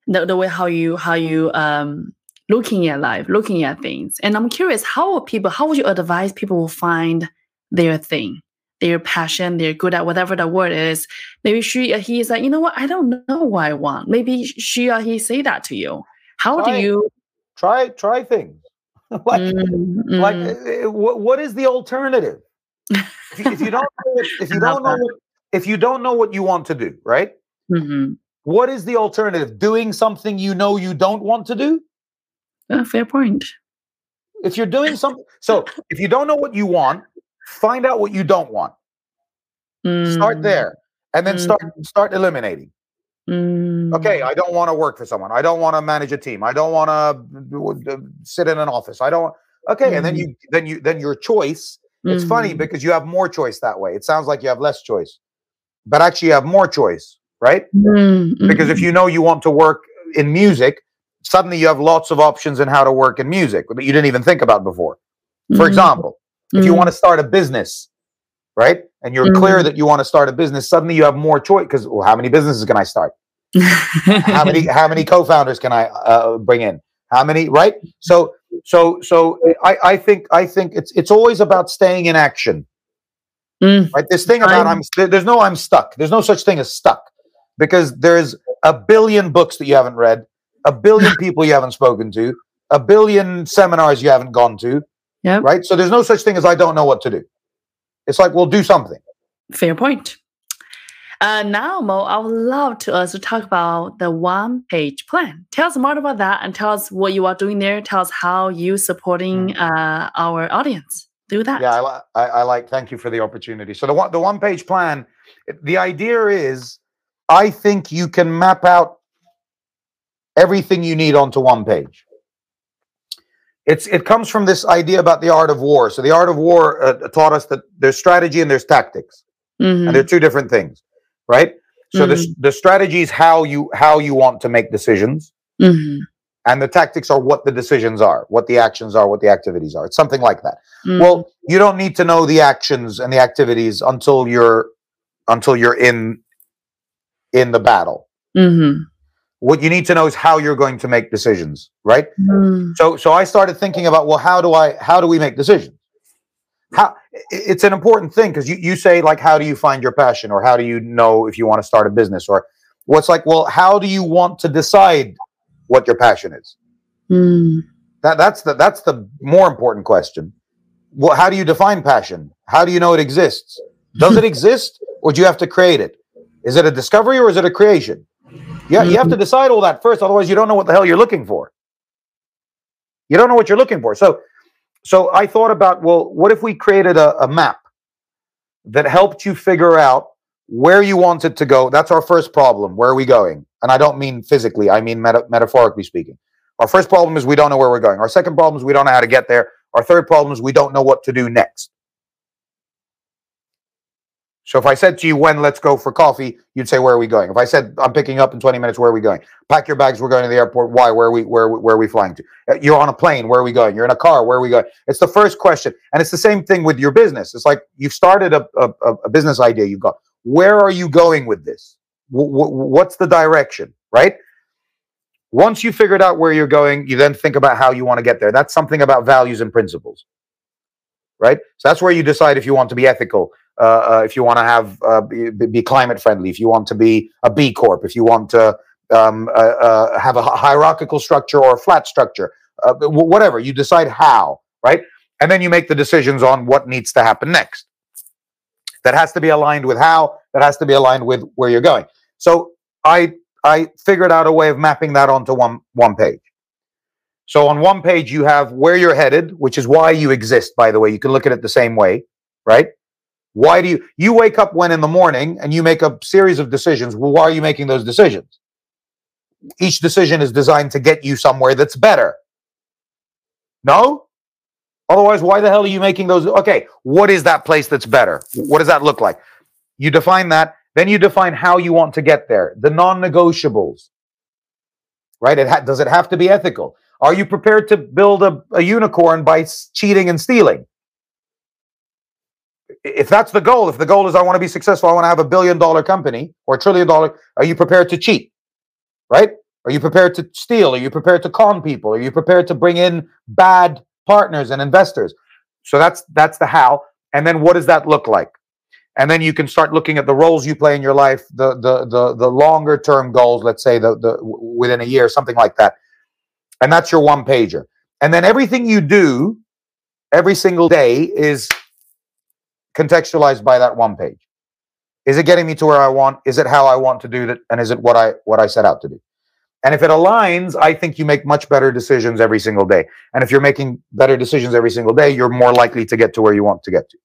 the, the way how you how you um looking at life, looking at things. And I'm curious, how will people how would you advise people will find their thing, their passion, they're good at whatever the word is. Maybe she or he is like, you know what, I don't know what I want. Maybe she or he say that to you. How do Try it. you try try things like Mm, like mm, uh, what, what is the alternative? If you, if you don't know what, if you don't know what, if you don't know what you want to do right? Mhm. what is the alternative? Doing something you know you don't want to do? Uh, fair point. if you're doing something so if you don't know what you want find out what you don't want. Start Mm, there and then start start eliminating mm, okay i don't want to work for someone. I don't want to manage a team. I don't want to sit in an office. I don't okay and then Mhm. you then you then your choice it's funny mhm, because you have more choice that way. It sounds like you have less choice but actually you have more choice right? Mm, because if you know you want to work in music suddenly you have lots of options in how to work in music that you didn't even think about before. For example if you want to start a business right? And you're clear Mhm. that you want to start a business suddenly you have more choice because well, how many businesses can i start? How many how many co-founders can i uh, bring in? How many right? So so so i i think i think it's it's always about staying in action. Mm, right? This thing about i'm there- there's no i'm stuck. There's no such thing as stuck because there's a billion books that you haven't read a billion people you haven't spoken to a billion seminars you haven't gone to Yep. right? So there's no such thing as i don't know what to do it's like we'll do something Fair point. Uh, now, Mo, I would love to us to talk about the one page plan. Tell us more about that and tell us what you are doing there. Tell us how you supporting uh, our audience. Do that. Yeah, I, I, I like. Thank you for the opportunity. So the one the one page plan, the idea is, I think you can map out everything you need onto one page. It's it comes from this idea about the art of war. So the art of war uh, taught us that there's strategy and there's tactics, Mhm, and they're two different things, right? So the s- the strategy is how you how you want to make decisions, mhm, and the tactics are what the decisions are, what the actions are, what the activities are. It's something like that. Well, you don't need to know the actions and the activities until you're until you're in in the battle. What you need to know is how you're going to make decisions, right? mhm, So so I started thinking about well, how do I how do we make decisions? How it's an important thing because you, you say like how do you find your passion or how do you know if you want to start a business or what's like well how do you want to decide what your passion is? mhm, That that's the that's the more important question. Well, how do you define passion? How do you know it exists? Does it exist, or do you have to create it? Is it a discovery or is it a creation? Yeah, you have to mm-hmm. decide all that first. Otherwise, you don't know what the hell you're looking for. You don't know what you're looking for. So, so I thought about well, what if we created a, a map that helped you figure out where you wanted to go? That's our first problem. Where are we going? And I don't mean physically. I mean meta- metaphorically speaking. Our first problem is we don't know where we're going. Our second problem is we don't know how to get there. Our third problem is we don't know what to do next. So if I said to you, when let's go for coffee, you'd say, where are we going? If I said, I'm picking up in 20 minutes, where are we going? Pack your bags, we're going to the airport. Why? Where are we, where, where are we flying to? Uh, You're on a plane, where are we going? You're in a car, where are we going? It's the first question. And it's the same thing with your business. It's like you've started a, a, a- business idea. You've got, where are you going with this? Wh- what's the direction, right? Once you figured out where you're going, you then think about how you want to get there. That's something about values and principles, right? So that's where you decide if you want to be ethical, uh, uh, if you want to have uh, be, be climate friendly, if you want to be a B Corp, if you want to um, uh, uh, have a hierarchical structure or a flat structure, uh, whatever. You decide how, right? And then you make the decisions on what needs to happen next. That has to be aligned with how. That has to be aligned with where you're going. So I I figured out a way of mapping that onto one one page. So on one page you have where you're headed, which is why you exist. By the way, you can look at it the same way, right? Why do you you wake up when in the morning and you make a series of decisions? Well, why are you making those decisions? Each decision is designed to get you somewhere that's better. No? Otherwise, why the hell are you making those? Okay, what is that place that's better? What does that look like? You define that, then you define how you want to get there, the non negotiables. Right? It ha- does it have to be ethical? Are you prepared to build a, a unicorn by s- cheating and stealing? If that's the goal, if the goal is I want to be successful, I want to have a billion dollar company or a trillion dollar, are you prepared to cheat? Right? Are you prepared to steal? Are you prepared to con people? Are you prepared to bring in bad partners and investors? So that's that's the how. And then what does that look like? And then you can start looking at the roles you play in your life, the the the the longer term goals, let's say the the within a year, something like that. And that's your one pager. And then everything you do every single day is contextualized by that one page. Is it getting me to where I want? Is it how I want to do that? And is it what I what I set out to do? And if it aligns, I think you make much better decisions every single day. And if you're making better decisions every single day, you're more likely to get to where you want to get to.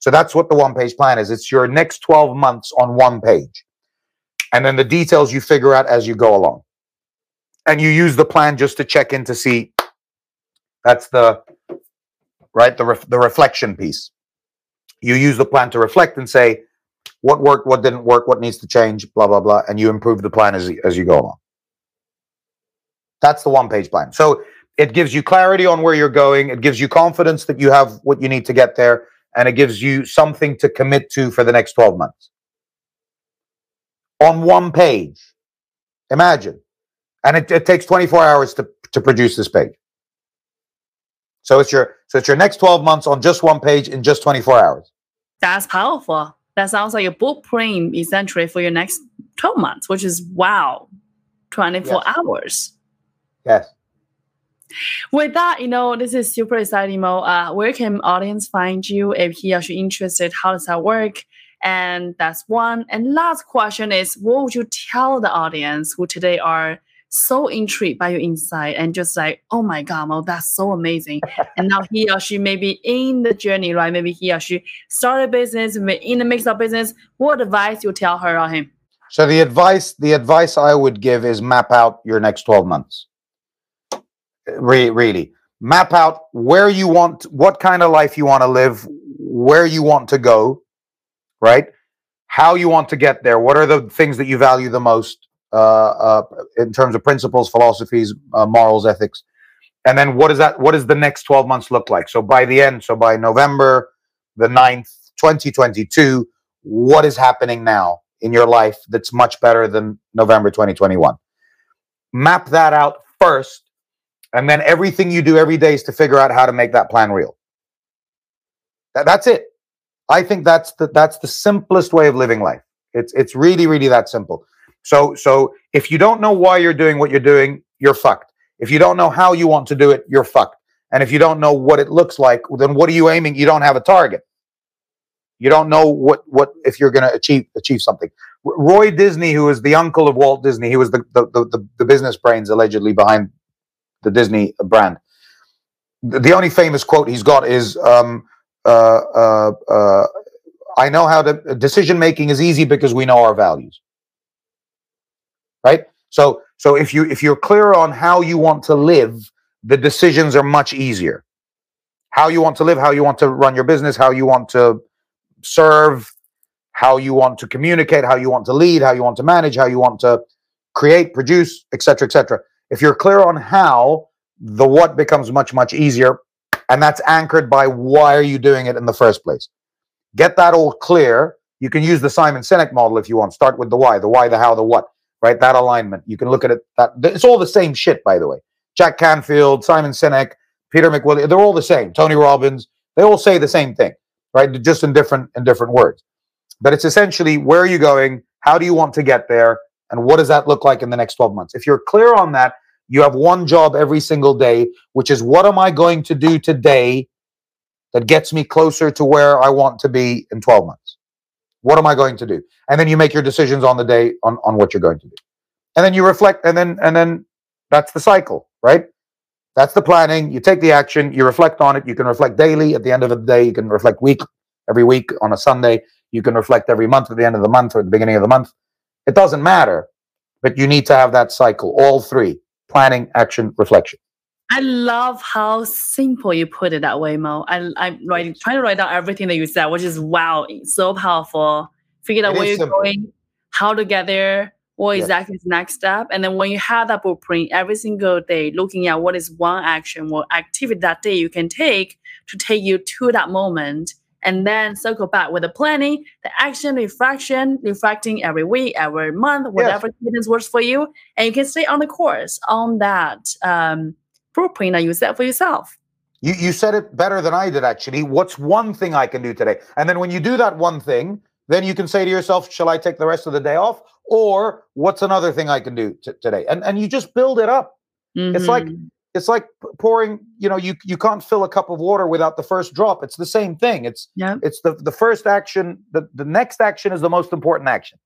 So that's what the one page plan is. It's your next 12 months on one page. And then the details you figure out as you go along. And you use the plan just to check in to see that's the right the ref, the reflection piece. You use the plan to reflect and say what worked, what didn't work, what needs to change, blah blah blah, and you improve the plan as as you go along. That's the one page plan. So it gives you clarity on where you're going. It gives you confidence that you have what you need to get there. And it gives you something to commit to for the next 12 months. On one page. Imagine. And it, it takes 24 hours to, to produce this page. So it's your so it's your next 12 months on just one page in just 24 hours. That's powerful. That sounds like a blueprint essentially for your next 12 months, which is wow, 24 Yes. hours. Yes. With that, you know, this is super exciting, Mo. Uh, where can audience find you if he or she interested? How does that work? And that's one. And last question is, what would you tell the audience who today are so intrigued by your insight and just like, oh my God, Mo, that's so amazing. and now he or she may be in the journey, right? Maybe he or she started a business, in the mix of business. What advice you tell her or him? So the advice the advice I would give is map out your next 12 months. Re- really. Map out where you want what kind of life you want to live, where you want to go, right? How you want to get there. What are the things that you value the most in terms of principles, philosophies, uh, morals, ethics? And then what is that what does the next 12 months look like? So by the end, so by November the 9th, 2022, what is happening now in your life that's much better than November 2021. Map that out first, and then everything you do every day is to figure out how to make that plan real. That- that's it. I think that's the that's the simplest way of living life. It's it's really really that simple. So so if you don't know why you're doing what you're doing, you're fucked. If you don't know how you want to do it, you're fucked. And if you don't know what it looks like, then what are you aiming? You don't have a target. You don't know what what if you're going to achieve achieve something. Roy Disney, who is the uncle of Walt Disney, he was the the, the, the, business brains allegedly behind the Disney brand. The, the only famous quote he's got is, um, uh, uh, uh, "I know how to decision making is easy because we know our values." Right. So so if you if you're clear on how you want to live, the decisions are much easier. How you want to live, how you want to run your business, how you want to serve, how you want to communicate, how you want to lead, how you want to manage, how you want to create, produce, etc., etc. If you're clear on how, the what becomes much much easier, and that's anchored by why are you doing it in the first place. Get that all clear. You can use the Simon Sinek model if you want. Start with the why, the why, the how, the what. Right, that alignment. You can look at it. That it's all the same shit, by the way. Jack Canfield, Simon Sinek, Peter McWilliams, they're all the same. Tony Robbins, they all say the same thing right? Just in different in different words. But it's essentially where are you going? How do you want to get there? And what does that look like in the next 12 months? If you're clear on that, you have one job every single day, which is what am I going to do today that gets me closer to where I want to be in 12 months? What am I going to do? And then you make your decisions on the day on, on what you're going to do. and then you reflect, and then and then that's the cycle, right? That's the planning. You take the action, you reflect on it. You can reflect daily. At the end of the day, you can reflect week every week on a Sunday. You can reflect every month at the end of the month or at the beginning of the month. It doesn't matter, but you need to have that cycle, all three planning, action, reflection. I love how simple you put it that way, Mo. I, I'm writing, trying to write down everything that you said, which is wow, so powerful. Figure out It where you're simple. going, how to get there, what Yeah. exactly is the next step. And then when you have that blueprint every single day, looking at what is one action or activity that day you can take to take you to that moment, and then circle back with the planning, the action, reflection, reflecting every week, every month, whatever cadence works for you, and you can stay on the course on that um, blueprint that you set for yourself. You you said it better than I did actually. What's one thing I can do today? And then when you do that one thing, then you can say to yourself, "Shall I take the rest of the day off?" Or what's another thing I can do t- today? And and you just build it up. It's like it's like pouring. You know, you you can't fill a cup of water without the first drop. It's the same thing. It's yeah. it's the the first action. The the next action is the most important action.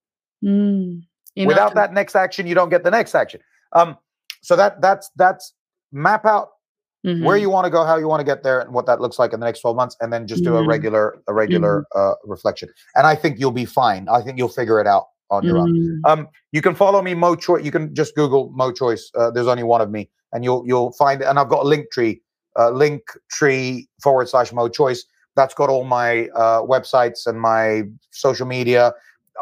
Mm. Without that next action, you don't get the next action. Um, so that that's that's map out where Mhm. you want to go, how you want to get there, and what that looks like in the next 12 months, and then just do a Mhm. regular a regular uh, reflection. And I think you'll be fine. I think you'll figure it out on your own. Mm. Um, you can follow me, Mo Choice. You can just Google Mo Choice. Uh, there's only one of me, and you'll you'll find. It. And I've got a link tree, uh, link tree forward slash Mo Choice. That's got all my uh, websites and my social media.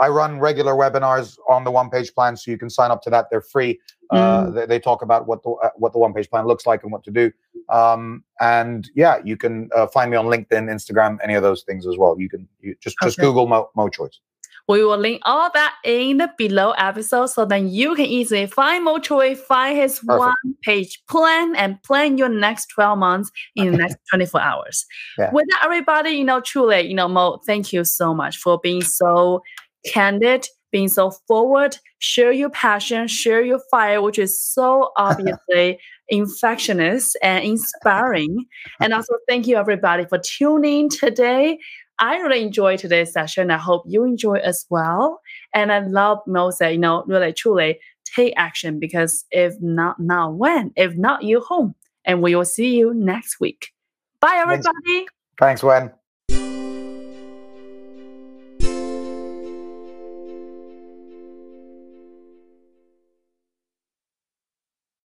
I run regular webinars on the one page plan, so you can sign up to that. They're free. Uh, Mm. they, they talk about what the uh, what the one page plan looks like and what to do. Um, and yeah, you can uh, find me on LinkedIn, Instagram, any of those things as well. You can you just just Google Mo, Mo Choice. We will link all that in the below episode so then you can easily find Mo Choi, find his Perfect. one page plan and plan your next 12 months in the next 24 hours. Yeah. With that, everybody, you know, truly, you know, Mo, thank you so much for being so candid, being so forward, share your passion, share your fire, which is so obviously infectious and inspiring. And also thank you everybody for tuning today. I really enjoyed today's session. I hope you enjoy as well. And I love Mo said, you know, really truly take action because if not now, when? If not, you home. And we will see you next week. Bye, Thanks. everybody. Thanks, Wen.